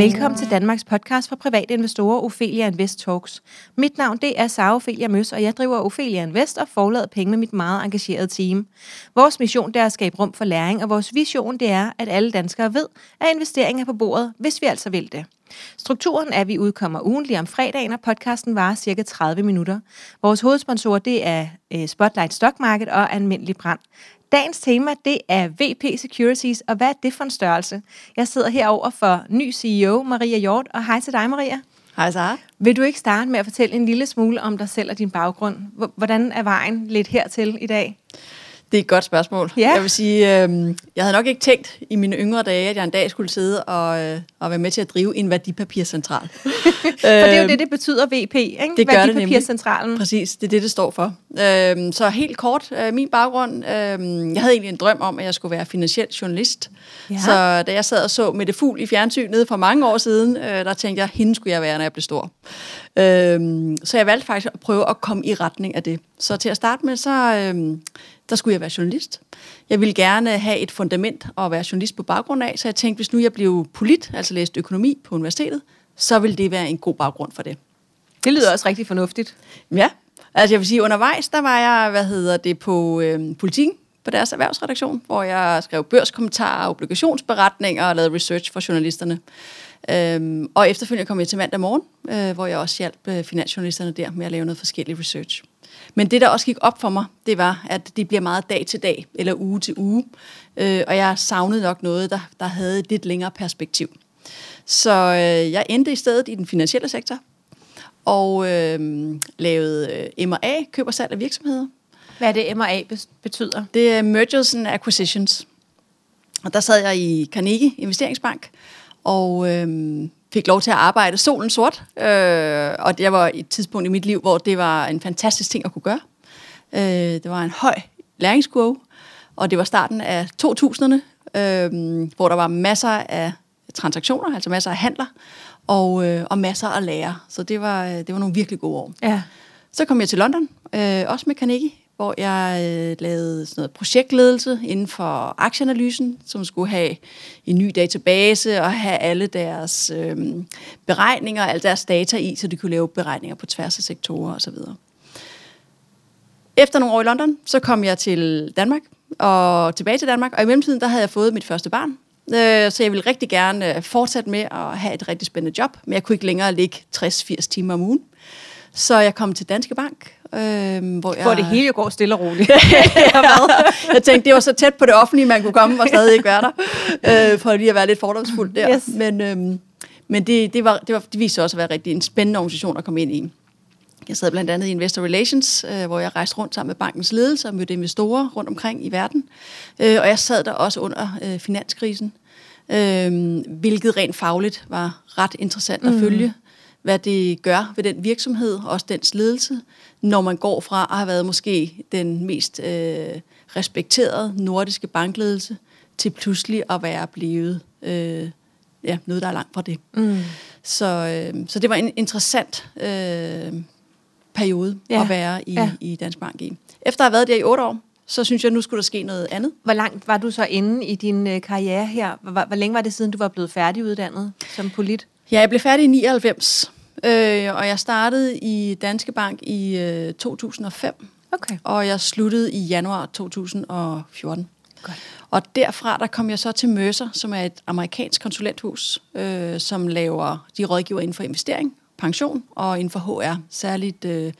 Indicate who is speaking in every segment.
Speaker 1: Velkommen til Danmarks podcast for private investorer, Ophelia Invest Talks. Mit navn det er Sara Ophelia Møs, og jeg driver Ophelia Invest og forlader penge med mit meget engagerede team. Vores mission det er at skabe rum for læring, og vores vision det er, at alle danskere ved, at investering er på bordet, hvis vi altså vil det. Strukturen er, at vi udkommer ugentlig om fredagen, og podcasten varer cirka 30 minutter. Vores hovedsponsor det er øh, Spotlight Stock Market og Almindelig Brand. Dagens tema, det er VP Securities, og hvad er det for en størrelse? Jeg sidder herover for ny CEO, Maria Hjort, og hej til dig, Maria.
Speaker 2: Hej, Sara.
Speaker 1: Vil du ikke starte med at fortælle en lille smule om dig selv og din baggrund? Hvordan er vejen lidt hertil i dag?
Speaker 2: Det er et godt spørgsmål. Ja. Jeg vil sige, øh, jeg havde nok ikke tænkt i mine yngre dage, at jeg en dag skulle sidde og, øh, og være med til at drive en værdipapircentral.
Speaker 1: For det er jo det, det betyder VP, ikke?
Speaker 2: Det gør
Speaker 1: Værdipapircentralen.
Speaker 2: det Præcis, det er det, det står for. Øh, så helt kort, øh, min baggrund. Øh, jeg havde egentlig en drøm om, at jeg skulle være finansiel journalist. Ja. Så da jeg sad og så med det fugl i fjernsynet for mange år siden, øh, der tænkte jeg, hende skulle jeg være, når jeg blev stor. Øh, så jeg valgte faktisk at prøve at komme i retning af det. Så til at starte med, så... Øh, der skulle jeg være journalist. Jeg ville gerne have et fundament at være journalist på baggrund af, så jeg tænkte, hvis nu jeg blev polit, altså læste økonomi på universitetet, så ville det være en god baggrund for det.
Speaker 1: Det lyder også rigtig fornuftigt.
Speaker 2: Ja, altså jeg vil sige, undervejs, der var jeg, hvad hedder det, på øh, politikken, på deres erhvervsredaktion, hvor jeg skrev børskommentarer, obligationsberetninger og lavede research for journalisterne. Øhm, og efterfølgende kom jeg til mandag morgen, øh, hvor jeg også hjalp øh, finansjournalisterne der med at lave noget forskellig research. Men det, der også gik op for mig, det var, at det bliver meget dag til dag, eller uge til uge. Øh, og jeg savnede nok noget, der, der havde et lidt længere perspektiv. Så øh, jeg endte i stedet i den finansielle sektor, og øh, lavede M&A, køb og salg af virksomheder.
Speaker 1: Hvad er det, M&A betyder?
Speaker 2: Det er Mergers and Acquisitions. Og der sad jeg i Carnegie Investeringsbank, og øh, fik lov til at arbejde solen sort. Øh, og det var et tidspunkt i mit liv, hvor det var en fantastisk ting at kunne gøre. Øh, det var en høj læringskurve, og det var starten af 2000'erne, øh, hvor der var masser af transaktioner, altså masser af handler, og, øh, og masser at lære. Så det var, det var nogle virkelig gode år. Ja. Så kom jeg til London, øh, også med Carnegie, hvor jeg øh, lavede sådan noget projektledelse inden for aktieanalysen, som skulle have en ny database og have alle deres øh, beregninger, alle deres data i, så de kunne lave beregninger på tværs af sektorer osv. Efter nogle år i London, så kom jeg til Danmark og tilbage til Danmark, og i mellemtiden der havde jeg fået mit første barn, øh, så jeg ville rigtig gerne øh, fortsætte med at have et rigtig spændende job, men jeg kunne ikke længere ligge 60-80 timer om ugen. Så jeg kom til Danske Bank.
Speaker 1: Øh, hvor, jeg... hvor det hele går stille og roligt.
Speaker 2: jeg tænkte, det var så tæt på det offentlige, man kunne komme og stadig ikke være der. Øh, for lige at være lidt fordomsfuld der. Yes. Men, øh, men det, det, var, det, var, det viste også at være rigtig en spændende organisation at komme ind i. Jeg sad blandt andet i Investor Relations, øh, hvor jeg rejste rundt sammen med bankens ledelse og mødte investorer rundt omkring i verden. Øh, og jeg sad der også under øh, finanskrisen, øh, hvilket rent fagligt var ret interessant at mm. Hvad det gør ved den virksomhed, også dens ledelse, når man går fra at have været måske den mest øh, respekterede nordiske bankledelse, til pludselig at være blevet øh, ja, noget, der er langt fra det. Mm. Så, øh, så det var en interessant øh, periode ja. at være i, ja. i Dansk Bank i. Efter at have været der i otte år, så synes jeg, nu skulle der ske noget andet.
Speaker 1: Hvor langt var du så inde i din øh, karriere her? Hvor, hvor længe var det siden, du var blevet færdiguddannet som polit?
Speaker 2: Ja, jeg blev færdig i 99, øh, og jeg startede i Danske Bank i øh, 2005. Okay. Og jeg sluttede i januar 2014. Godt. Og derfra der kom jeg så til Mercer, som er et amerikansk konsulenthus, øh, som laver de rådgiver inden for investering, pension og inden for HR, særligt øh,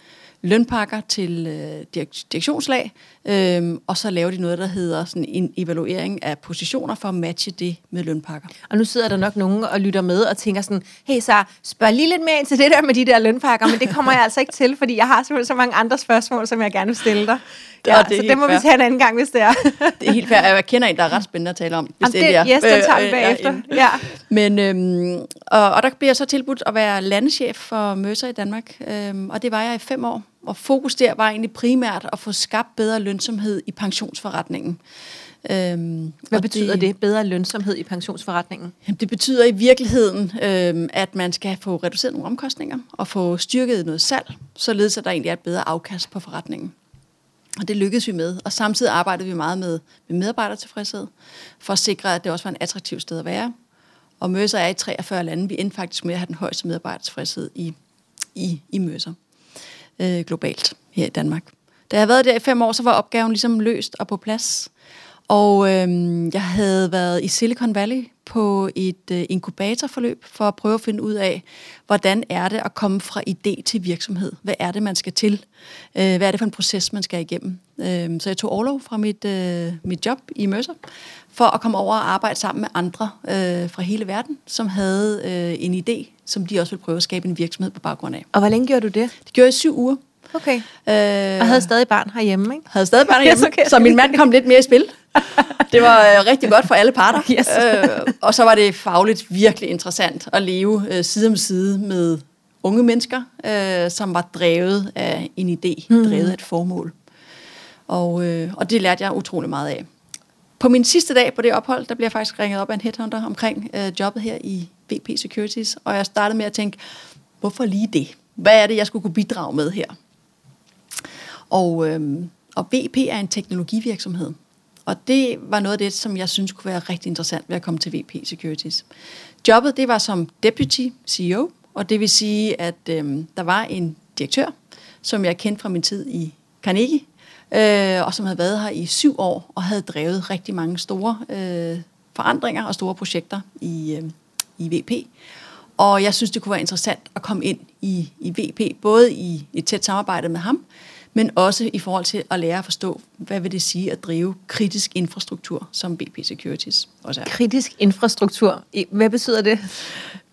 Speaker 2: lønpakker til øh, direktionslag, øh, og så laver de noget, der hedder sådan en evaluering af positioner for at matche det med lønpakker.
Speaker 1: Og nu sidder der nok nogen og lytter med og tænker sådan, hey så spørg lige lidt mere ind til det der med de der lønpakker, men det kommer jeg altså ikke til, fordi jeg har simpelthen så mange andre spørgsmål, som jeg gerne vil stille dig. Ja, det så det må fair. vi tage en anden gang, hvis det er.
Speaker 2: det er helt fair. Jeg kender en, der er ret spændende at tale om,
Speaker 1: hvis Jamen, det, er. Yes, den tager vi øh, bagefter. Øh, ja.
Speaker 2: Men, øhm, og, og der bliver så tilbudt at være landeschef for Møser i Danmark, øhm, og det var jeg i fem år. Og fokus der var egentlig primært at få skabt bedre lønsomhed i pensionsforretningen.
Speaker 1: Øhm, Hvad betyder det, det, bedre lønsomhed i pensionsforretningen?
Speaker 2: Jamen, det betyder i virkeligheden, øhm, at man skal få reduceret nogle omkostninger og få styrket noget salg, således at der egentlig er et bedre afkast på forretningen. Og det lykkedes vi med. Og samtidig arbejdede vi meget med, med medarbejdertilfredshed, for at sikre, at det også var en attraktiv sted at være. og Møser er i 43 lande. Vi endte faktisk med at have den højeste medarbejdersfrihed i, i, i Møser øh, globalt her i Danmark. Da jeg havde været der i fem år, så var opgaven ligesom løst og på plads. Og øh, jeg havde været i Silicon Valley på et øh, inkubatorforløb for at prøve at finde ud af, hvordan er det at komme fra idé til virksomhed? Hvad er det, man skal til? Øh, hvad er det for en proces, man skal igennem? Øh, så jeg tog overlov fra mit, øh, mit job i Mercer for at komme over og arbejde sammen med andre øh, fra hele verden, som havde øh, en idé, som de også ville prøve at skabe en virksomhed på baggrund af.
Speaker 1: Og hvor længe gjorde du det?
Speaker 2: Det gjorde jeg i syv uger.
Speaker 1: Okay. Øh, og havde stadig barn herhjemme, ikke?
Speaker 2: Havde stadig barn herhjemme, yes, okay. så min mand kom lidt mere i spil. Det var øh, rigtig godt for alle parter. Yes. Øh, og så var det fagligt virkelig interessant at leve øh, side om side med unge mennesker, øh, som var drevet af en idé, mm. drevet af et formål. Og, øh, og det lærte jeg utrolig meget af. På min sidste dag på det ophold, der bliver jeg faktisk ringet op af en headhunter omkring øh, jobbet her i VP Securities, og jeg startede med at tænke, hvorfor lige det? Hvad er det, jeg skulle kunne bidrage med her? Og, øh, og VP er en teknologivirksomhed, og det var noget af det, som jeg synes kunne være rigtig interessant ved at komme til VP Securities. Jobbet, det var som deputy CEO, og det vil sige, at øh, der var en direktør, som jeg kendte fra min tid i Carnegie, øh, og som havde været her i syv år og havde drevet rigtig mange store øh, forandringer og store projekter i, øh, i VP. Og jeg synes, det kunne være interessant at komme ind i, i VP, både i et tæt samarbejde med ham, men også i forhold til at lære at forstå, hvad vil det sige at drive kritisk infrastruktur, som BP Securities også er.
Speaker 1: Kritisk infrastruktur, hvad betyder det?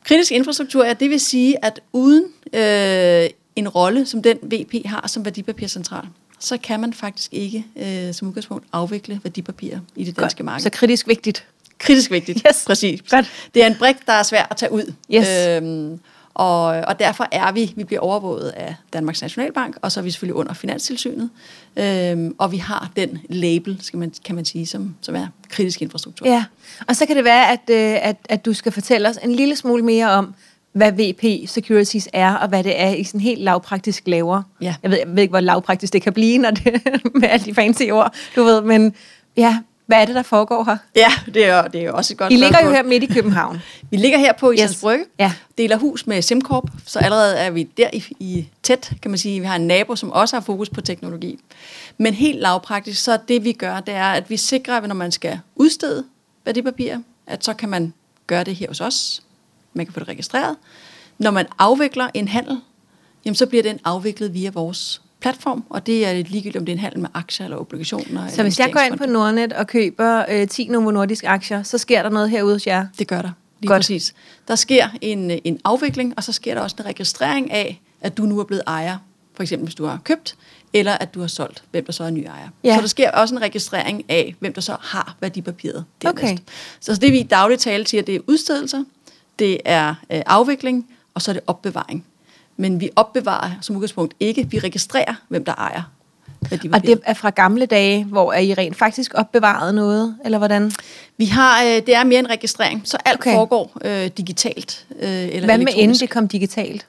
Speaker 2: Kritisk infrastruktur er, det vil sige, at uden øh, en rolle, som den VP har som værdipapircentral, så kan man faktisk ikke øh, som udgangspunkt afvikle værdipapirer i det danske Godt. marked.
Speaker 1: Så kritisk vigtigt.
Speaker 2: Kritisk vigtigt, yes. præcis. Godt. Det er en brik, der er svær at tage ud.
Speaker 1: Yes. Øhm,
Speaker 2: og, og derfor er vi, vi bliver overvåget af Danmarks Nationalbank, og så er vi selvfølgelig under Finanstilsynet. Øhm, og vi har den label, skal man, kan man sige, som, som er kritisk infrastruktur.
Speaker 1: Ja, og så kan det være, at, øh, at, at du skal fortælle os en lille smule mere om, hvad VP Securities er, og hvad det er i sådan helt lavpraktisk laver.
Speaker 2: Ja.
Speaker 1: Jeg, ved, jeg ved ikke, hvor lavpraktisk det kan blive, når det med alle de fancy ord, du ved, men ja, hvad er det, der foregår her?
Speaker 2: Ja, det er, det er også et godt
Speaker 1: I ligger jo her midt i København.
Speaker 2: vi ligger her på Islands yes. Brygge,
Speaker 1: ja.
Speaker 2: deler hus med SimCorp, så allerede er vi der i, i tæt, kan man sige. Vi har en nabo, som også har fokus på teknologi. Men helt lavpraktisk, så det vi gør, det er, at vi sikrer, at når man skal udstede værdipapirer, at så kan man gøre det her hos os. Man kan få det registreret. Når man afvikler en handel, jamen så bliver den afviklet via vores platform, og det er ligegyldigt, om det er en handel med aktier eller obligationer.
Speaker 1: Så eller hvis jeg går ind på Nordnet og køber øh, 10 Novo Nordisk aktier, så sker der noget herude hos jer?
Speaker 2: Det gør der, lige Godt. præcis. Der sker en, en afvikling, og så sker der også en registrering af, at du nu er blevet ejer, for eksempel hvis du har købt, eller at du har solgt, hvem der så er ny ejer. Ja. Så der sker også en registrering af, hvem der så har værdipapiret dernæst. Okay. Så det vi i daglig tale siger, det er udstedelser, det er øh, afvikling, og så er det opbevaring men vi opbevarer som udgangspunkt ikke. Vi registrerer, hvem der ejer
Speaker 1: og det er fra gamle dage, hvor er I rent faktisk opbevaret noget, eller hvordan?
Speaker 2: Vi har, øh, det er mere en registrering, så alt okay. foregår øh, digitalt.
Speaker 1: Øh, eller Hvad med inden det kom digitalt?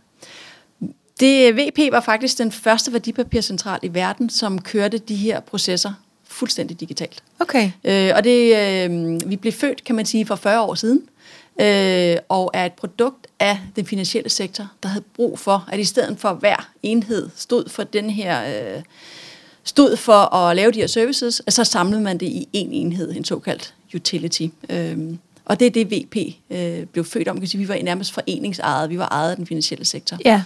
Speaker 2: Det, VP var faktisk den første værdipapircentral i verden, som kørte de her processer fuldstændig digitalt.
Speaker 1: Okay.
Speaker 2: Øh, og det, øh, vi blev født, kan man sige, for 40 år siden øh, og er et produkt af den finansielle sektor, der havde brug for, at i stedet for hver enhed stod for den her... Øh, stod for at lave de her services, og så samlede man det i en enhed, en såkaldt utility. Øhm, og det er det, VP øh, blev født om. Man kan sige, vi var nærmest foreningsejet. Vi var ejet af den finansielle sektor.
Speaker 1: Ja,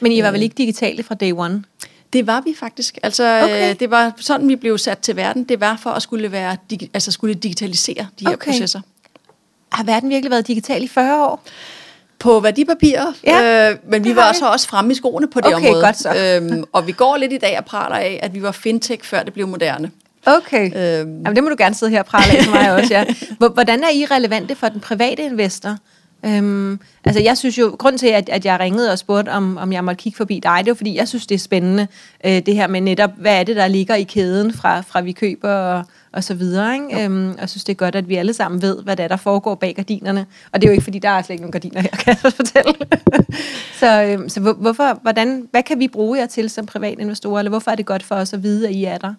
Speaker 1: men I var vel øh. ikke digitale fra day one?
Speaker 2: Det var vi faktisk. Altså, okay. øh, det var sådan, vi blev sat til verden. Det var for at skulle, være, altså skulle digitalisere de her okay. processer
Speaker 1: har verden virkelig været digital i 40 år?
Speaker 2: På værdipapirer, ja, øh, men vi var så også fremme i skoene på det
Speaker 1: okay,
Speaker 2: område.
Speaker 1: Godt så. øhm,
Speaker 2: og vi går lidt i dag og praler af, at vi var fintech, før det blev moderne.
Speaker 1: Okay, øhm. Jamen, det må du gerne sidde her og prale af for mig også. Ja. Hvordan er I relevante for den private investor? Øhm, altså jeg synes jo, grund til at, at jeg ringede og spurgte, om, om jeg måtte kigge forbi dig, det var fordi, jeg synes, det er spændende, øh, det her med netop, hvad er det, der ligger i kæden fra, fra vi køber og, og så videre. Ikke? Øhm, og jeg synes, det er godt, at vi alle sammen ved, hvad der, er, der foregår bag gardinerne. Og det er jo ikke, fordi der er slet ikke nogen gardiner her, kan jeg fortælle. så øhm, så hvorfor, hvordan, hvad kan vi bruge jer til som privatinvestorer, eller hvorfor er det godt for os at vide, at I er der?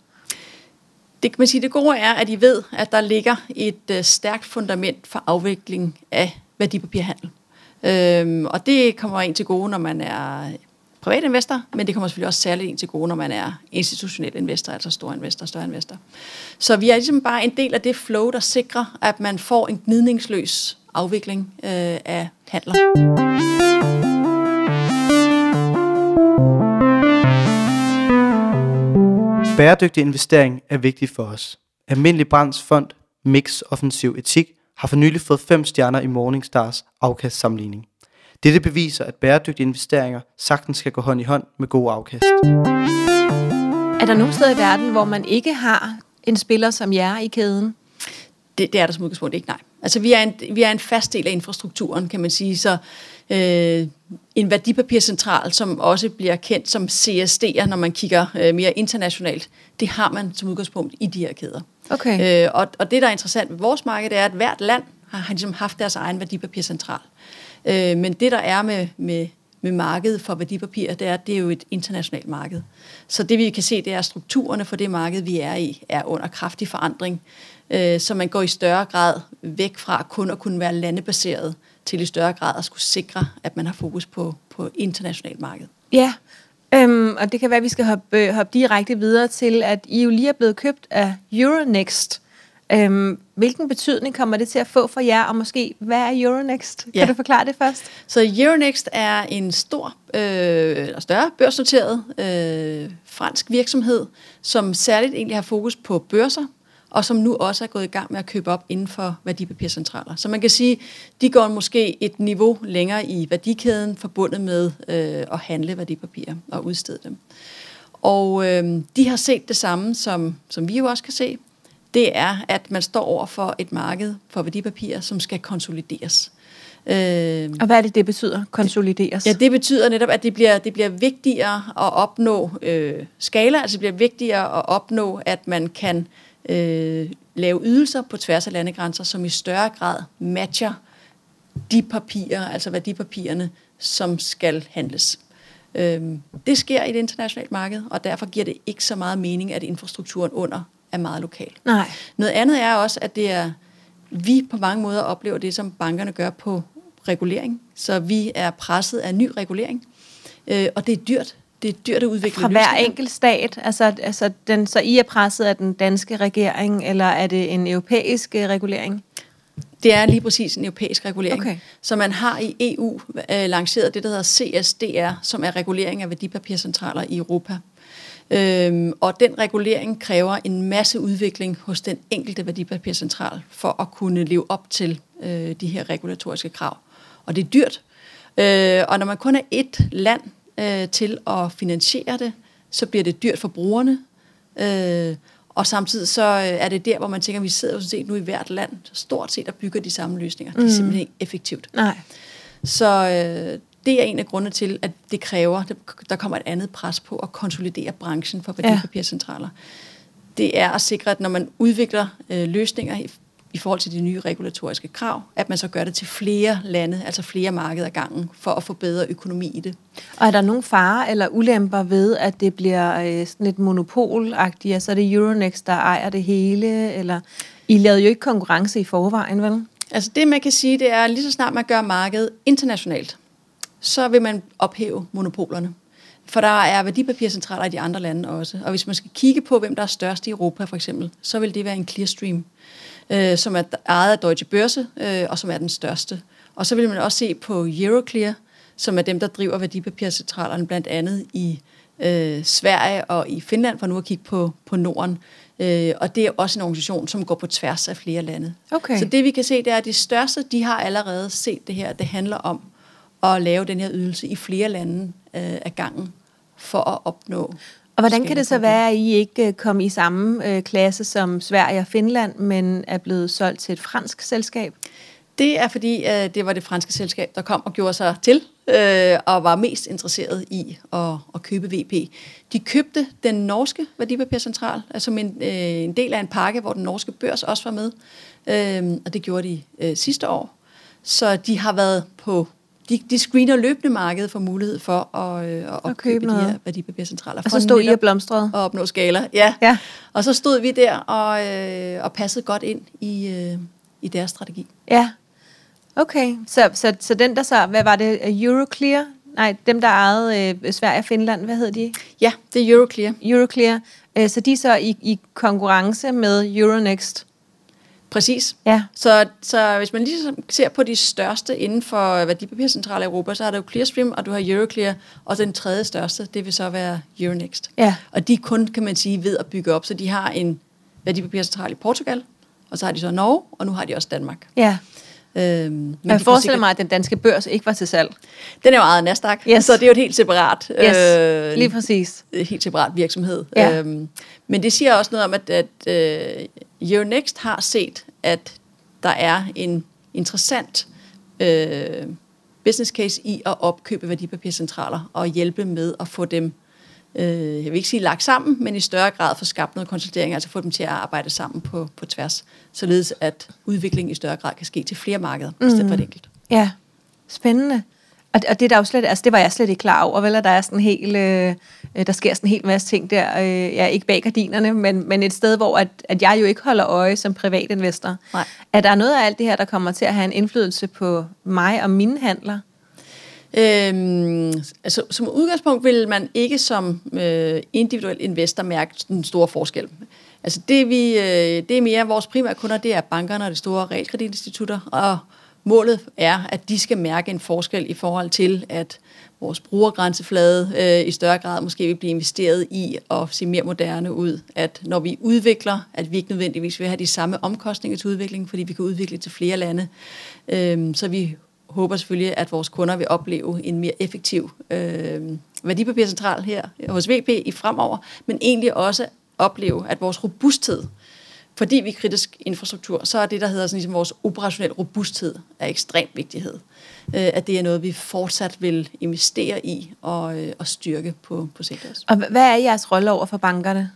Speaker 2: Det kan man sige, det gode er, at I ved, at der ligger et øh, stærkt fundament for afvikling af værdipapirhandel. Øhm, og det kommer ind til gode, når man er privat investor, men det kommer selvfølgelig også særligt ind til gode, når man er institutionel investor, altså stor investor, større investor. Så vi er ligesom bare en del af det flow, der sikrer, at man får en gnidningsløs afvikling øh, af handler.
Speaker 3: Bæredygtig investering er vigtig for os. Almindelig Brands Fond Mix Offensiv Etik har for nylig fået 5 stjerner i Morningstars afkastsammenligning. Dette beviser, at bæredygtige investeringer sagtens skal gå hånd i hånd med gode afkast.
Speaker 1: Er der nogen steder i verden, hvor man ikke har en spiller som jer i kæden?
Speaker 2: Det, det er der som udgangspunkt ikke, nej. Altså vi er, en, vi er en fast del af infrastrukturen, kan man sige, så øh, en værdipapircentral, som også bliver kendt som CSD'er, når man kigger øh, mere internationalt, det har man som udgangspunkt i de her kæder.
Speaker 1: Okay.
Speaker 2: Øh, og, og det, der er interessant ved vores marked, er, at hvert land har, har ligesom haft deres egen værdipapircentral. Øh, men det, der er med, med, med markedet for værdipapirer, det er, at det er jo et internationalt marked. Så det, vi kan se, det er, at strukturerne for det marked, vi er i, er under kraftig forandring. Øh, så man går i større grad væk fra kun at kunne være landebaseret, til i større grad at skulle sikre, at man har fokus på, på internationalt marked.
Speaker 1: Ja, øhm, og det kan være, at vi skal hoppe, øh, hoppe direkte videre til, at I jo lige er blevet købt af Euronext. Øhm, hvilken betydning kommer det til at få for jer, og måske, hvad er Euronext? Kan
Speaker 2: Ja.
Speaker 1: du forklare det først?
Speaker 2: Så Euronext er en stor, øh, større børsnoteret øh, fransk virksomhed, som særligt egentlig har fokus på børser, og som nu også er gået i gang med at købe op inden for værdipapircentraler. Så man kan sige, de går måske et niveau længere i værdikæden, forbundet med øh, at handle værdipapirer og udstede dem. Og øh, de har set det samme, som, som vi jo også kan se. Det er, at man står over for et marked for værdipapirer, som skal konsolideres. Øh,
Speaker 1: Og hvad er det, det betyder, konsolideres?
Speaker 2: Ja, det betyder netop, at det bliver, det bliver vigtigere at opnå øh, skala, altså det bliver vigtigere at opnå, at man kan øh, lave ydelser på tværs af landegrænser, som i større grad matcher de papirer, altså værdipapirerne, som skal handles. Øhm, det sker i det internationale marked, og derfor giver det ikke så meget mening, at infrastrukturen under er meget lokal.
Speaker 1: Nej.
Speaker 2: Noget andet er også, at det er, vi på mange måder oplever det, som bankerne gør på regulering. Så vi er presset af ny regulering, øh, og det er dyrt. Det er dyrt at udvikle
Speaker 1: Fra hver enkelt stat? Altså, altså den, så I er presset af den danske regering, eller er det en europæisk øh, regulering?
Speaker 2: Det er lige præcis en europæisk regulering.
Speaker 1: Okay.
Speaker 2: Så man har i EU øh, lanceret det, der hedder CSDR, som er regulering af værdipapircentraler i Europa. Øhm, og den regulering kræver en masse udvikling hos den enkelte værdipapircentral for at kunne leve op til øh, de her regulatoriske krav. Og det er dyrt. Øh, og når man kun er et land øh, til at finansiere det, så bliver det dyrt for brugerne. Øh, og samtidig så øh, er det der, hvor man tænker, at vi sidder jo sådan set nu i hvert land stort set og bygger de samme løsninger. Det er simpelthen ikke effektivt.
Speaker 1: Nej.
Speaker 2: Så øh, det er en af grundene til, at det kræver, der kommer et andet pres på at konsolidere branchen for værdipapircentraler. Det er at sikre, at når man udvikler øh, løsninger i, i forhold til de nye regulatoriske krav, at man så gør det til flere lande, altså flere markeder gangen, for at få bedre økonomi i det.
Speaker 1: Og er der nogen fare eller ulemper ved, at det bliver øh, sådan lidt monopolagtigt? Altså er det Euronext, der ejer det hele? Eller I lavede jo ikke konkurrence i forvejen, vel?
Speaker 2: Altså det, man kan sige, det er, lige så snart man gør markedet internationalt, så vil man ophæve monopolerne. For der er værdipapircentraler i de andre lande også. Og hvis man skal kigge på, hvem der er størst i Europa for eksempel, så vil det være en Clearstream, øh, som er ejet af Deutsche Börse, øh, og som er den største. Og så vil man også se på Euroclear, som er dem, der driver værdipapircentralerne blandt andet i øh, Sverige og i Finland, for nu at kigge på, på Norden. Øh, og det er også en organisation, som går på tværs af flere lande.
Speaker 1: Okay.
Speaker 2: Så det vi kan se, det er, at de største, de har allerede set det her. Det handler om at lave den her ydelse i flere lande øh, af gangen for at opnå.
Speaker 1: Og hvordan kan det så være, at I ikke øh, kom i samme øh, klasse som Sverige og Finland, men er blevet solgt til et fransk selskab?
Speaker 2: Det er fordi, øh, det var det franske selskab, der kom og gjorde sig til, øh, og var mest interesseret i at, at købe VP. De købte den norske værdipapircentral, altså en, øh, en del af en pakke, hvor den norske børs også var med, øh, og det gjorde de øh, sidste år. Så de har været på, de, de screener løbende markedet for mulighed for at, øh, at opkøbe
Speaker 1: købe
Speaker 2: de her
Speaker 1: noget.
Speaker 2: værdipapircentraler.
Speaker 1: Og så stod I og blomstrede?
Speaker 2: at opnå skala. Ja.
Speaker 1: Ja.
Speaker 2: Og så stod vi der og, øh, og passede godt ind i, øh, i deres strategi.
Speaker 1: Ja. Okay, så, så, så den der så, hvad var det, Euroclear? Nej, dem der ejede øh, Sverige og Finland, hvad hed de?
Speaker 2: Ja, det er Euroclear.
Speaker 1: Euroclear. Øh, så de er så i, i konkurrence med Euronext?
Speaker 2: Præcis.
Speaker 1: Ja.
Speaker 2: Så, så hvis man ligesom ser på de største inden for værdipapircentrale Europa, så er der jo Clearstream, og du har Euroclear, og den tredje største, det vil så være Euronext.
Speaker 1: Ja.
Speaker 2: Og de er kun, kan man sige, ved at bygge op. Så de har en værdipapircentral i Portugal, og så har de så Norge, og nu har de også Danmark.
Speaker 1: Ja.
Speaker 2: Øhm,
Speaker 1: men jeg forestiller sikkert... mig, at den danske børs ikke var til salg.
Speaker 2: Den er jo ejet Nasdaq,
Speaker 1: yes.
Speaker 2: så det er jo et helt separat,
Speaker 1: yes. øh, lige præcis.
Speaker 2: helt separat virksomhed.
Speaker 1: Ja.
Speaker 2: Øhm, men det siger også noget om, at, at øh, Euronext har set, at der er en interessant øh, business case i at opkøbe værdipapircentraler og hjælpe med at få dem øh, jeg vil ikke sige lagt sammen, men i større grad få skabt noget konsolidering, altså få dem til at arbejde sammen på, på tværs, således at udviklingen i større grad kan ske til flere markeder, mm. i stedet for et enkelt.
Speaker 1: Ja, spændende. Og, og det, der jo slet, altså det var jeg slet ikke klar over, vel, at der er sådan en hel, øh, der sker sådan en hel masse ting der, øh, ja, ikke bag gardinerne, men, men et sted, hvor at, at jeg jo ikke holder øje som privatinvestor.
Speaker 2: Nej.
Speaker 1: Er der noget af alt det her, der kommer til at have en indflydelse på mig og mine handler?
Speaker 2: Øhm, altså, som udgangspunkt vil man ikke som øh, individuel investor mærke den store forskel. Altså det, vi, øh, det er mere vores primære kunder, det er bankerne og de store realkreditinstitutter, og målet er, at de skal mærke en forskel i forhold til, at vores brugergrænseflade øh, i større grad måske vil blive investeret i at se mere moderne ud. At når vi udvikler, at vi ikke nødvendigvis vil have de samme omkostninger til udvikling, fordi vi kan udvikle til flere lande. Øh, så vi håber selvfølgelig, at vores kunder vil opleve en mere effektiv øh, værdipapircentral her hos VP i fremover, men egentlig også opleve, at vores robusthed, fordi vi er kritisk infrastruktur, så er det, der hedder sådan ligesom vores operationel robusthed, af ekstremt vigtighed. Øh, at det er noget, vi fortsat vil investere i og, øh, og styrke på, på sigt også.
Speaker 1: Og hvad er jeres rolle over for bankerne?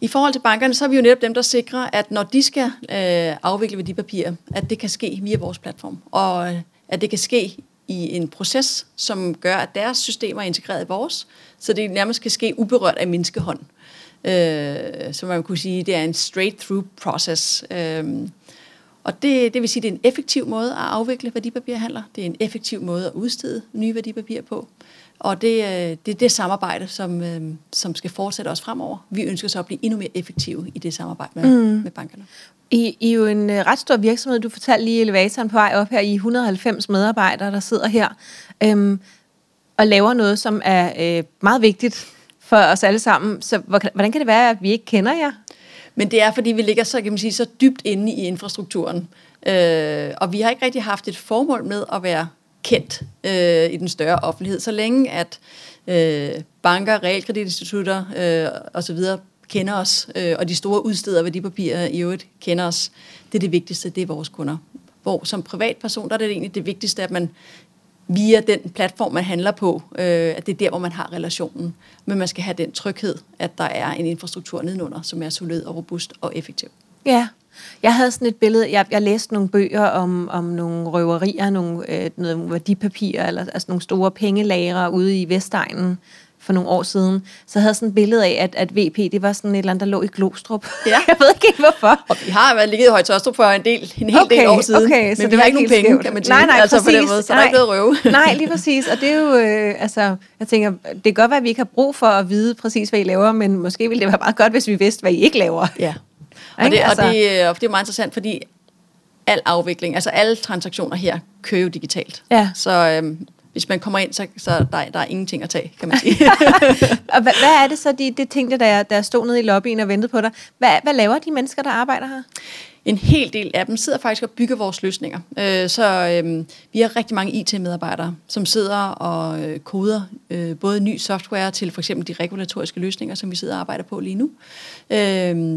Speaker 2: I forhold til bankerne, så er vi jo netop dem, der sikrer, at når de skal øh, afvikle værdipapirer, at det kan ske via vores platform, og øh, at det kan ske i en proces, som gør, at deres systemer er integreret i vores, så det nærmest kan ske uberørt af menneskehånd. Øh, så man kunne sige, det er en straight-through process. Øh, og det, det vil sige, det er en effektiv måde at afvikle værdipapirhandler. Det er en effektiv måde at udstede nye værdipapirer på. Og det, øh, det er det samarbejde, som, øh, som skal fortsætte også fremover. Vi ønsker så at blive endnu mere effektive i det samarbejde med, mm. med bankerne.
Speaker 1: I, I er jo en uh, ret stor virksomhed. Du fortalte lige elevatoren på vej op her. I 190 medarbejdere, der sidder her øhm, og laver noget, som er øh, meget vigtigt for os alle sammen. Så hvordan kan det være, at vi ikke kender jer?
Speaker 2: Men det er, fordi vi ligger så, kan man sige, så dybt inde i infrastrukturen. Øh, og vi har ikke rigtig haft et formål med at være kendt øh, i den større offentlighed. Så længe at øh, banker, realkreditinstitutter øh, osv. kender os, øh, og de store udsteder værdipapirer i øvrigt kender os, det er det vigtigste, det er vores kunder. Hvor som privatperson, der er det egentlig det vigtigste, at man via den platform, man handler på, øh, at det er der, hvor man har relationen. Men man skal have den tryghed, at der er en infrastruktur nedenunder, som er solid og robust og effektiv.
Speaker 1: Ja, jeg havde sådan et billede, jeg, jeg læste nogle bøger om, om nogle røverier, nogle, øh, noget værdipapirer, eller altså nogle store pengelagre ude i Vestegnen for nogle år siden, så havde jeg sådan et billede af, at, at VP, det var sådan et eller andet, der lå i Glostrup.
Speaker 2: Ja.
Speaker 1: jeg ved ikke hvorfor.
Speaker 2: Og vi har været ligget i Højtostrup for en, del, en hel okay, del år siden,
Speaker 1: okay,
Speaker 2: men
Speaker 1: så
Speaker 2: vi har ikke nogen penge, skævt. kan man sige.
Speaker 1: Nej, nej,
Speaker 2: altså,
Speaker 1: præcis.
Speaker 2: På den måde, så nej, der er ikke noget røve.
Speaker 1: nej, lige præcis. Og det er jo, øh, altså, jeg tænker, det kan godt være, at vi ikke har brug for at vide præcis, hvad I laver, men måske ville det være meget godt, hvis vi vidste, hvad I ikke laver.
Speaker 2: Ja. Og det, altså, og, det, og det er meget interessant, fordi al afvikling, altså alle transaktioner her, kører jo digitalt.
Speaker 1: Ja.
Speaker 2: Så øhm, hvis man kommer ind, så, så der, der er ingenting at tage, kan man sige.
Speaker 1: og hvad, hvad er det så, de, det tænkte, der, der stod nede i lobbyen og ventede på dig? Hvad, hvad laver de mennesker, der arbejder her?
Speaker 2: En hel del af dem sidder faktisk og bygger vores løsninger. Øh, så øh, vi har rigtig mange IT-medarbejdere, som sidder og øh, koder øh, både ny software til for eksempel de regulatoriske løsninger, som vi sidder og arbejder på lige nu. Øh,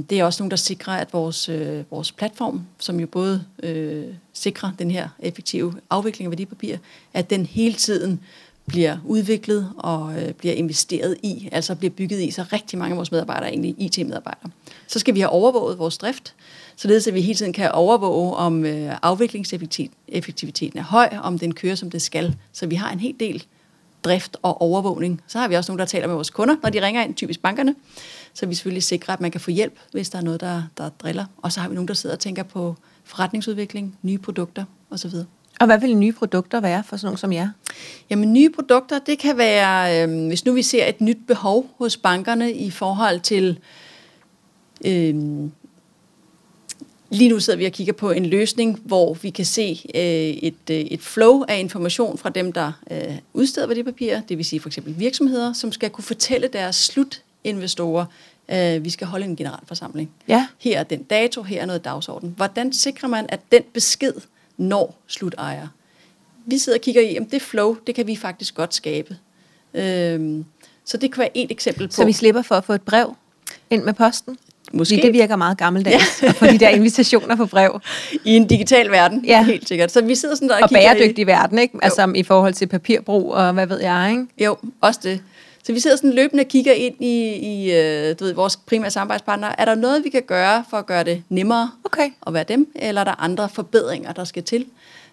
Speaker 2: det er også nogen, der sikrer, at vores, øh, vores platform, som jo både øh, sikrer den her effektive afvikling af værdipapir, at den hele tiden bliver udviklet og øh, bliver investeret i, altså bliver bygget i, så rigtig mange af vores medarbejdere er egentlig IT-medarbejdere. Så skal vi have overvåget vores drift, således at vi hele tiden kan overvåge, om øh, afviklingseffektiviteten er høj, om den kører, som det skal. Så vi har en hel del drift og overvågning. Så har vi også nogen, der taler med vores kunder, når de ringer ind, typisk bankerne. Så vi selvfølgelig sikrer, at man kan få hjælp, hvis der er noget, der, der driller. Og så har vi nogen, der sidder og tænker på forretningsudvikling, nye produkter osv.
Speaker 1: Og hvad vil nye produkter være for sådan nogen som jer?
Speaker 2: Jamen nye produkter, det kan være, øh, hvis nu vi ser et nyt behov hos bankerne i forhold til øh, Lige nu sidder vi og kigger på en løsning, hvor vi kan se øh, et, øh, et flow af information fra dem, der øh, udsteder værdipapirer, det vil sige for eksempel virksomheder, som skal kunne fortælle deres slutinvestorer, øh, vi skal holde en generalforsamling.
Speaker 1: Ja.
Speaker 2: Her er den dato, her er noget dagsorden. Hvordan sikrer man, at den besked når slutejer? Vi sidder og kigger i, om det flow, det kan vi faktisk godt skabe. Øh, så det kan være et eksempel på...
Speaker 1: Så vi slipper for at få et brev ind med posten?
Speaker 2: Måske.
Speaker 1: Fordi det virker meget gammeldags ja. få de der invitationer på brev.
Speaker 2: I en digital verden, ja. helt sikkert. Så vi sidder sådan der og,
Speaker 1: og bæredygtig i... verden, ikke? Altså i forhold til papirbrug og hvad ved jeg, ikke?
Speaker 2: Jo, også det. Så vi sidder sådan løbende og kigger ind i, i øh, du ved, vores primære samarbejdspartnere. Er der noget, vi kan gøre for at gøre det nemmere
Speaker 1: okay.
Speaker 2: at være dem? Eller er der andre forbedringer, der skal til?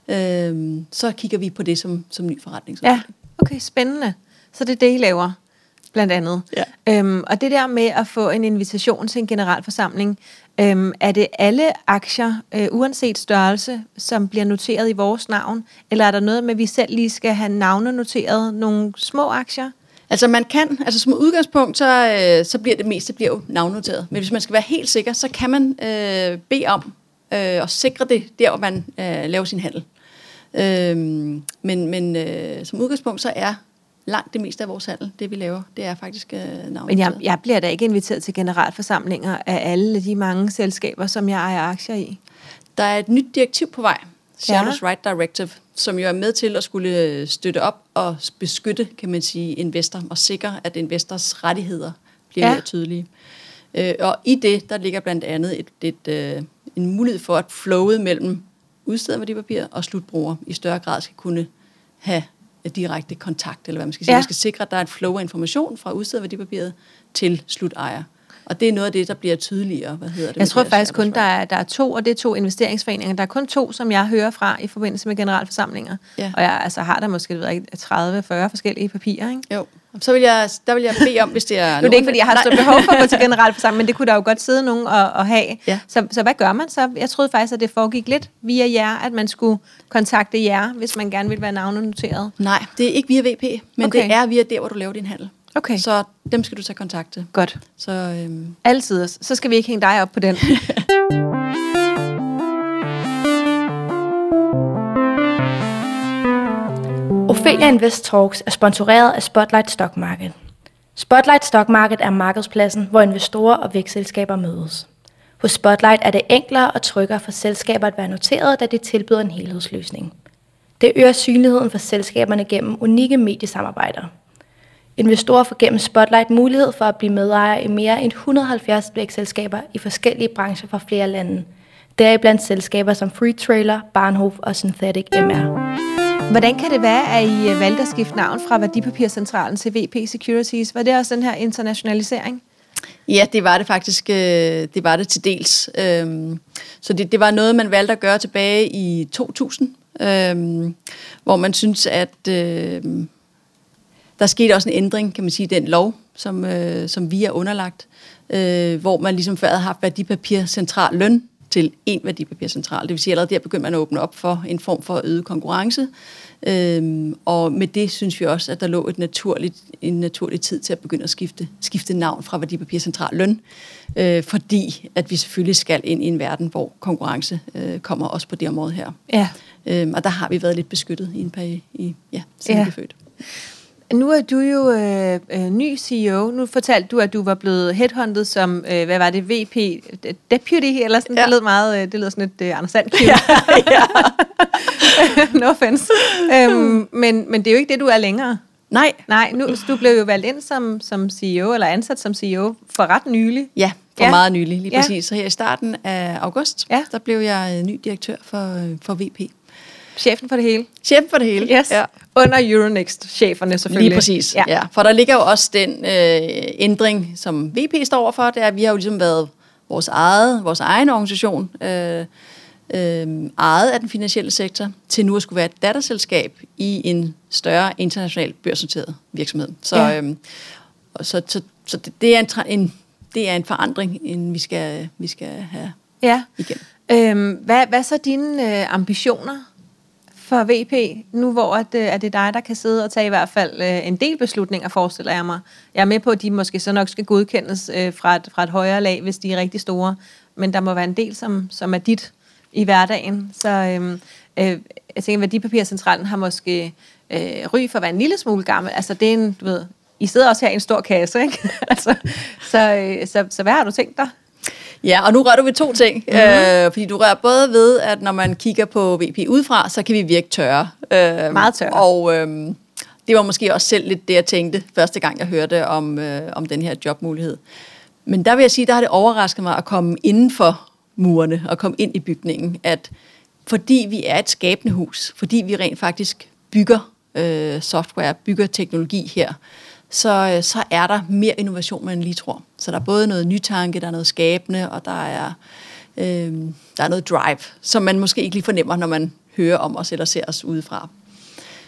Speaker 2: Øhm, så kigger vi på det som, som ny forretningsudvikling.
Speaker 1: Ja, okay, spændende. Så det er det, I laver? Blandt andet.
Speaker 2: Ja.
Speaker 1: Øhm, og det der med at få en invitation til en generalforsamling, øhm, er det alle aktier, øh, uanset størrelse, som bliver noteret i vores navn? Eller er der noget med, at vi selv lige skal have navne noteret nogle små aktier?
Speaker 2: Altså man kan, altså som udgangspunkt, så, øh, så bliver det meste bliver jo navnnoteret. Men hvis man skal være helt sikker, så kan man øh, bede om øh, at sikre det der, hvor man øh, laver sin handel. Øh, men men øh, som udgangspunkt, så er langt det meste af vores handel, det vi laver, det er faktisk øh, navnet.
Speaker 1: Men jeg, jeg bliver da ikke inviteret til generalforsamlinger af alle de mange selskaber, som jeg ejer aktier i.
Speaker 2: Der er et nyt direktiv på vej, Shadows ja. Right Directive, som jo er med til at skulle øh, støtte op og beskytte, kan man sige, investor og sikre, at investors rettigheder bliver ja. mere tydelige. Øh, og i det, der ligger blandt andet et, et, øh, en mulighed for, at flowet mellem udsteder værdipapir og slutbruger i større grad skal kunne have direkte kontakt, eller hvad man skal sige. Ja. Man skal sikre, at der er et flow af information fra udstedet værdipapiret til slutejer. Og det er noget af det, der bliver tydeligere. Hvad hedder det?
Speaker 1: Jeg tror faktisk kun, der er, der er to, og det er to investeringsforeninger. Der er kun to, som jeg hører fra i forbindelse med generalforsamlinger. Ja. Og jeg altså, har der måske 30-40 forskellige papirer. Ikke?
Speaker 2: Jo. Så vil jeg, der vil jeg bede om, hvis det er...
Speaker 1: nu er det ikke, fordi jeg har stort behov for at gå til generalforsamling, men det kunne der jo godt sidde nogen og, og have. Ja. Så, så hvad gør man så? Jeg troede faktisk, at det foregik lidt via jer, at man skulle kontakte jer, hvis man gerne vil være navnenoteret.
Speaker 2: Nej, det er ikke via VP, men okay. det er via der, hvor du laver din handel.
Speaker 1: Okay.
Speaker 2: Så dem skal du tage kontakt til.
Speaker 1: Godt.
Speaker 2: Så, øhm.
Speaker 1: Altid. Så skal vi ikke hænge dig op på den.
Speaker 4: Ophelia Invest Talks er sponsoreret af Spotlight Stock Market. Spotlight Stock Market er markedspladsen, hvor investorer og vækstselskaber mødes. Hos Spotlight er det enklere og tryggere for selskaber at være noteret, da det tilbyder en helhedsløsning. Det øger synligheden for selskaberne gennem unikke mediesamarbejder. Investorer får gennem Spotlight mulighed for at blive medejere i mere end 170 vækstselskaber i forskellige brancher fra flere lande. Deriblandt selskaber som Free Trailer, Barnhof og Synthetic MR.
Speaker 1: Hvordan kan det være, at I øh, valgte at skifte navn fra Værdipapircentralen til VP Securities? Var det også den her internationalisering?
Speaker 2: Ja, det var det faktisk. Øh, det var det til dels. Øhm, så det, det var noget, man valgte at gøre tilbage i 2000, øhm, hvor man synes, at øhm, der skete også en ændring, kan man sige, den lov, som, øh, som vi er underlagt, hvor man ligesom før havde haft værdipapircentral løn til en værdipapircentral. Det vil sige, at allerede der begyndte man at åbne op for en form for øget konkurrence. Øhm, og med det synes vi også, at der lå et naturligt, en naturlig tid til at begynde at skifte, skifte navn fra værdipapircentral løn, øh, fordi at vi selvfølgelig skal ind i en verden, hvor konkurrence øh, kommer også på det område her.
Speaker 1: Ja.
Speaker 2: Øhm, og der har vi været lidt beskyttet i en periode, i, ja, siden ja. vi født.
Speaker 1: Nu er du jo øh, øh, ny CEO. Nu fortalte du, at du var blevet headhunted som, øh, hvad var det, VP Deputy, eller sådan. Ja. Det lød meget, øh, det lød sådan et øh, Anders Sand ja, ja. No offense. øhm, men, men det er jo ikke det, du er længere.
Speaker 2: Nej.
Speaker 1: Nej, nu, du blev jo valgt ind som, som CEO, eller ansat som CEO for ret nylig.
Speaker 2: Ja, for ja. meget nylig, lige præcis. Så her i starten af august, ja. der blev jeg øh, ny direktør for, øh, for VP.
Speaker 1: Chefen for det hele.
Speaker 2: Chefen for det hele,
Speaker 1: yes. ja. Under Euronext-cheferne selvfølgelig.
Speaker 2: Lige præcis, ja. ja. For der ligger jo også den øh, ændring, som VP står overfor, det er, at vi har jo ligesom været vores, eget, vores egen organisation, øh, øh, ejet af den finansielle sektor, til nu at skulle være et datterselskab i en større international børsnoteret virksomhed. Så, ja. øh, så, så, så det, det, er en, en, det er en forandring, end vi skal, vi skal have
Speaker 1: ja. igen. Øhm, hvad, hvad så dine øh, ambitioner for VP, nu hvor at, øh, at det er dig, der kan sidde og tage i hvert fald øh, en del beslutninger, forestiller jeg mig. Jeg er med på, at de måske så nok skal godkendes øh, fra, et, fra et højere lag, hvis de er rigtig store, men der må være en del, som, som er dit i hverdagen. Så øh, øh, jeg tænker, Værdipapircentralen har måske øh, ry for at være en lille smule gammel. Altså det er en, du ved, I sidder også her i en stor kasse, ikke? altså, så, øh, så, så hvad har du tænkt dig?
Speaker 2: Ja, og nu rører du ved to ting. Mm-hmm. Øh, fordi du rører både ved, at når man kigger på VP udefra, så kan vi virke tørre.
Speaker 1: Øh, Meget tørre.
Speaker 2: Og øh, det var måske også selv lidt det, jeg tænkte, første gang jeg hørte om, øh, om den her jobmulighed. Men der vil jeg sige, der har det overrasket mig at komme inden for murene og komme ind i bygningen, at fordi vi er et skabende hus, fordi vi rent faktisk bygger øh, software, bygger teknologi her, øh, så er der mere innovation, man lige tror. Så der er både noget nytanke, der er noget skabende, og der er, øh, der er noget drive, som man måske ikke lige fornemmer, når man hører om os eller ser os udefra.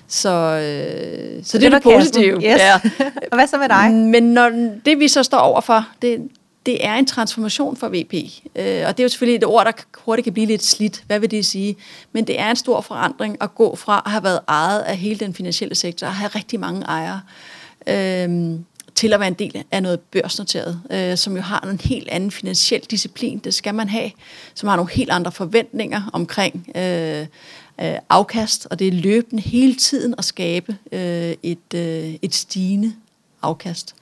Speaker 2: Så, øh, så det, det er det positive.
Speaker 1: Yes. Ja. og hvad så med dig?
Speaker 2: Men når det vi så står overfor, det, det er en transformation for VP. Øh, og det er jo selvfølgelig et ord, der hurtigt kan blive lidt slidt. Hvad vil det sige? Men det er en stor forandring at gå fra at have været ejet af hele den finansielle sektor og have rigtig mange ejere, øh, til at være en del af noget børsnoteret, øh, som jo har en helt anden finansiel disciplin, det skal man have, som har nogle helt andre forventninger omkring øh, øh, afkast, og det er løbende hele tiden at skabe øh, et, øh, et stigende afkast.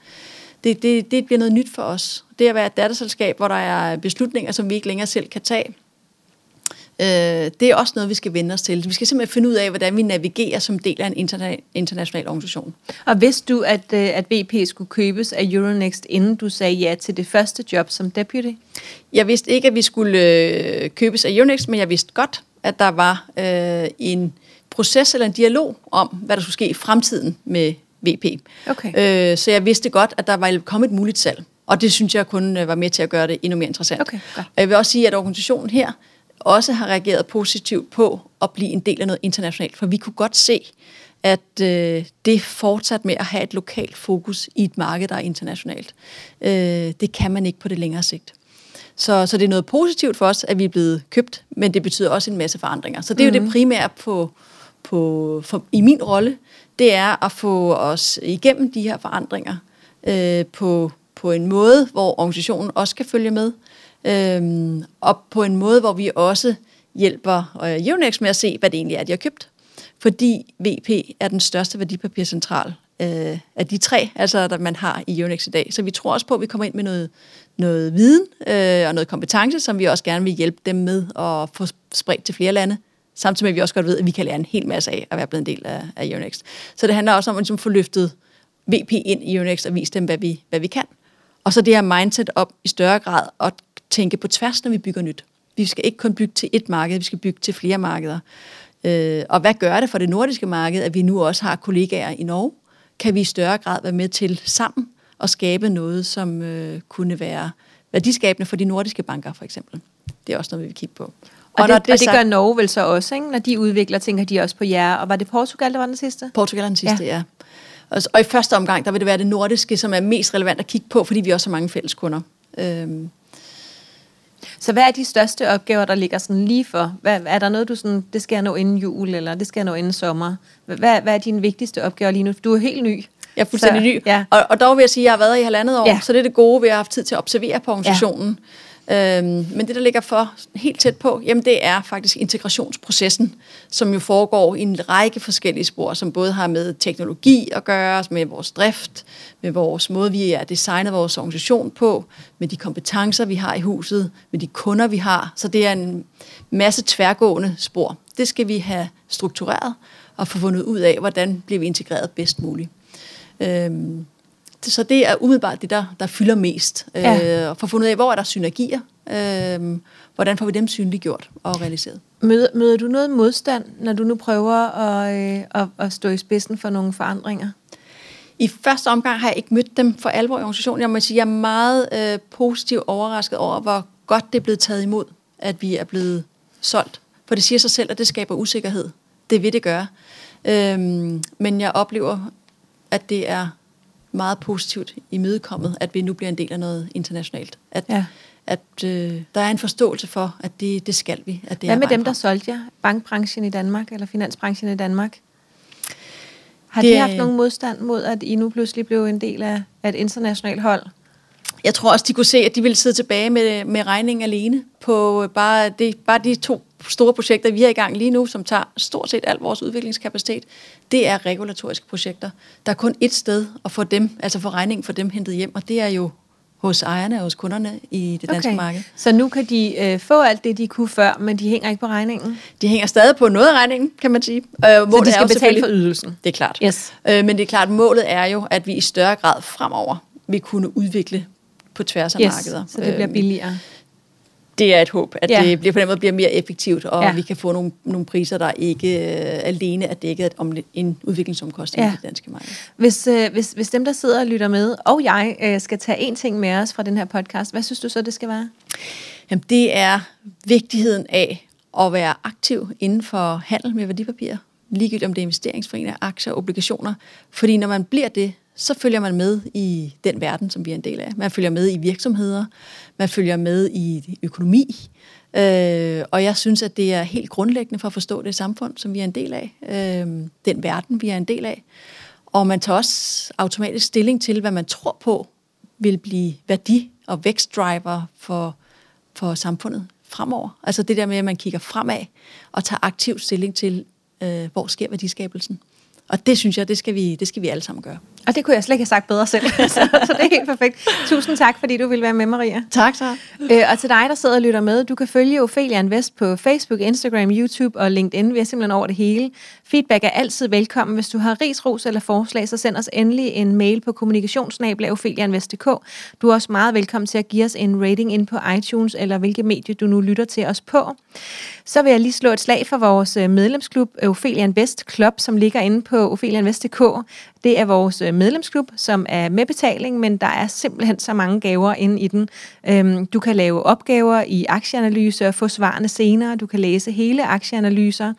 Speaker 2: Det, det, det bliver noget nyt for os. Det at være et datterselskab, hvor der er beslutninger, som vi ikke længere selv kan tage, Øh, det er også noget, vi skal vende os til. Vi skal simpelthen finde ud af, hvordan vi navigerer som del af en interna- international organisation.
Speaker 1: Og vidste du, at, øh, at BP skulle købes af Euronext, inden du sagde ja til det første job som deputy?
Speaker 2: Jeg vidste ikke, at vi skulle øh, købes af Euronext, men jeg vidste godt, at der var øh, en proces eller en dialog om, hvad der skulle ske i fremtiden med VP.
Speaker 1: Okay.
Speaker 2: Øh, så jeg vidste godt, at der var kommet et muligt salg. Og det synes jeg kun var med til at gøre det endnu mere interessant.
Speaker 1: Okay, godt.
Speaker 2: Og jeg vil også sige, at organisationen her også har reageret positivt på at blive en del af noget internationalt. For vi kunne godt se, at øh, det fortsat med at have et lokalt fokus i et marked, der er internationalt, øh, det kan man ikke på det længere sigt. Så, så det er noget positivt for os, at vi er blevet købt, men det betyder også en masse forandringer. Så det er mm. jo det mhm. primære på, på, for, i min rolle, det er at få os igennem de her forandringer øh, på, på en måde, hvor organisationen også kan følge med, Øhm, og på en måde, hvor vi også hjælper øh, Euronext med at se, hvad det egentlig er, de har købt. Fordi VP er den største værdipapircentral øh, af de tre, altså der man har i Euronext i dag. Så vi tror også på, at vi kommer ind med noget, noget viden øh, og noget kompetence, som vi også gerne vil hjælpe dem med at få spredt til flere lande. Samtidig med, at vi også godt ved, at vi kan lære en hel masse af at være blevet en del af, af Euronext. Så det handler også om at ligesom, få løftet VP ind i Euronext og vise dem, hvad vi, hvad vi kan. Og så det her mindset op i større grad, og tænke på tværs, når vi bygger nyt. Vi skal ikke kun bygge til et marked, vi skal bygge til flere markeder. Øh, og hvad gør det for det nordiske marked, at vi nu også har kollegaer i Norge? Kan vi i større grad være med til sammen at skabe noget, som øh, kunne være værdiskabende for de nordiske banker, for eksempel? Det er også noget, vi vil kigge på. Og,
Speaker 1: og, det, det, og det gør Norge vel så også, ikke? når de udvikler, tænker de også på jer. Og var det Portugal, der var den sidste?
Speaker 2: Portugal er den sidste, ja. ja. Og, og i første omgang, der vil det være det nordiske, som er mest relevant at kigge på, fordi vi også har mange fælles kunder. Øhm,
Speaker 1: så hvad er de største opgaver, der ligger sådan lige for? Hvad, er der noget, du sådan, det skal jeg nå inden jul, eller det skal jeg nå inden sommer? Hvad, hvad er dine vigtigste opgaver lige nu? Du er helt ny.
Speaker 2: Jeg er fuldstændig så, ny. Ja. Og, og dog vil jeg sige, at jeg har været i halvandet år, ja. så det er det gode, vi har haft tid til at observere på organisationen. Ja. Øhm, men det, der ligger for helt tæt på, jamen det er faktisk integrationsprocessen, som jo foregår i en række forskellige spor, som både har med teknologi at gøre, med vores drift, med vores måde, vi er designet vores organisation på, med de kompetencer, vi har i huset, med de kunder, vi har. Så det er en masse tværgående spor. Det skal vi have struktureret og få fundet ud af, hvordan bliver vi integreret bedst muligt. Øhm, så det er umiddelbart det, der, der fylder mest. Ja. Øh, for at finde ud af, hvor er der synergier? Øh, hvordan får vi dem synliggjort og realiseret?
Speaker 1: Møder, møder du noget modstand, når du nu prøver at, øh, at, at stå i spidsen for nogle forandringer?
Speaker 2: I første omgang har jeg ikke mødt dem for alvor i organisationen. Jeg må sige, jeg er meget øh, positivt overrasket over, hvor godt det er blevet taget imod, at vi er blevet solgt. For det siger sig selv, at det skaber usikkerhed. Det vil det gøre. Øhm, men jeg oplever, at det er meget positivt imødekommet, at vi nu bliver en del af noget internationalt. At, ja. at øh, der er en forståelse for, at det, det skal vi. At det
Speaker 1: Hvad
Speaker 2: er
Speaker 1: med dem, der solgte jer? Bankbranchen i Danmark, eller finansbranchen i Danmark? Har
Speaker 2: Det
Speaker 1: de haft nogen modstand mod, at I nu pludselig blev en del af, af et internationalt hold?
Speaker 2: Jeg tror også, de kunne se, at de ville sidde tilbage med, med regningen alene på bare, det, bare de to store projekter, vi er i gang lige nu, som tager stort set al vores udviklingskapacitet. Det er regulatoriske projekter. Der er kun et sted at få dem, altså få regningen for dem hentet hjem, og det er jo hos ejerne og hos kunderne i det danske okay. marked.
Speaker 1: Så nu kan de øh, få alt det, de kunne før, men de hænger ikke på regningen?
Speaker 2: De hænger stadig på noget af regningen, kan man sige. Øh,
Speaker 1: Så
Speaker 2: målet
Speaker 1: de
Speaker 2: er
Speaker 1: skal
Speaker 2: jo
Speaker 1: betale for ydelsen?
Speaker 2: Det er klart.
Speaker 1: Yes.
Speaker 2: Øh, men det er klart, målet er jo, at vi i større grad fremover vil kunne udvikle på tværs af
Speaker 1: Yes,
Speaker 2: markeder.
Speaker 1: så det bliver
Speaker 2: Øhm,
Speaker 1: billigere.
Speaker 2: Det er et håb, at
Speaker 1: Ja.
Speaker 2: det bliver på den måde bliver mere effektivt, og
Speaker 1: Ja.
Speaker 2: vi kan få nogle, nogle priser, der ikke øh, alene er dækket om en udviklingsomkostning
Speaker 1: ja.
Speaker 2: i det danske marked.
Speaker 1: Hvis, øh, hvis, hvis dem, der sidder og lytter med, og jeg, øh, skal tage en ting med os fra den her podcast, hvad synes du så, det skal være?
Speaker 2: Jamen, det er vigtigheden af at være aktiv inden for handel med værdipapirer. Ligegyldigt om det er investeringsforeninger, aktier, obligationer. Fordi når man bliver det, så følger man med i den verden, som vi er en del af. Man følger med i virksomheder, man følger med i økonomi. Øh, og jeg synes, at det er helt grundlæggende for at forstå det samfund, som vi er en del af. Øh, den verden, vi er en del af. Og man tager også automatisk stilling til, hvad man tror på vil blive værdi- og vækstdriver for, for samfundet fremover. Altså det der med, at man kigger fremad og tager aktiv stilling til, øh, hvor sker værdiskabelsen. Og det synes jeg, det skal vi, det skal vi alle sammen gøre.
Speaker 1: Og det kunne jeg slet ikke have sagt bedre selv, så, så det er helt perfekt. Tusind tak, fordi du ville være med, Maria.
Speaker 2: Tak så.
Speaker 1: Øh, og til dig, der sidder og lytter med, du kan følge Ophelia Invest på Facebook, Instagram, YouTube og LinkedIn. Vi er simpelthen over det hele. Feedback er altid velkommen. Hvis du har ris, ros eller forslag, så send os endelig en mail på kommunikationsnabel.opheliainvest.dk. Du er også meget velkommen til at give os en rating ind på iTunes, eller hvilket medie du nu lytter til os på. Så vil jeg lige slå et slag for vores øh, medlemsklub, Ophelia Invest Club, som ligger inde på opheliainvest.dk. Det er vores øh, medlemsklub, som er med betaling, men der er simpelthen så mange gaver inde i den. Øhm, du kan lave opgaver i aktieanalyse og få svarene senere. Du kan læse hele aktieanalyser.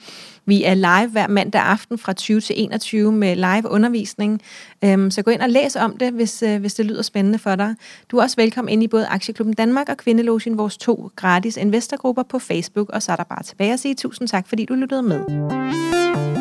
Speaker 1: Vi er live hver mandag aften fra 20 til 21 med live undervisning. Øhm, så gå ind og læs om det, hvis, øh, hvis det lyder spændende for dig. Du er også velkommen ind i både Aktieklubben Danmark og Kvindelogien, vores to gratis investorgrupper på Facebook. Og så er der bare tilbage at sige tusind tak, fordi du lyttede med.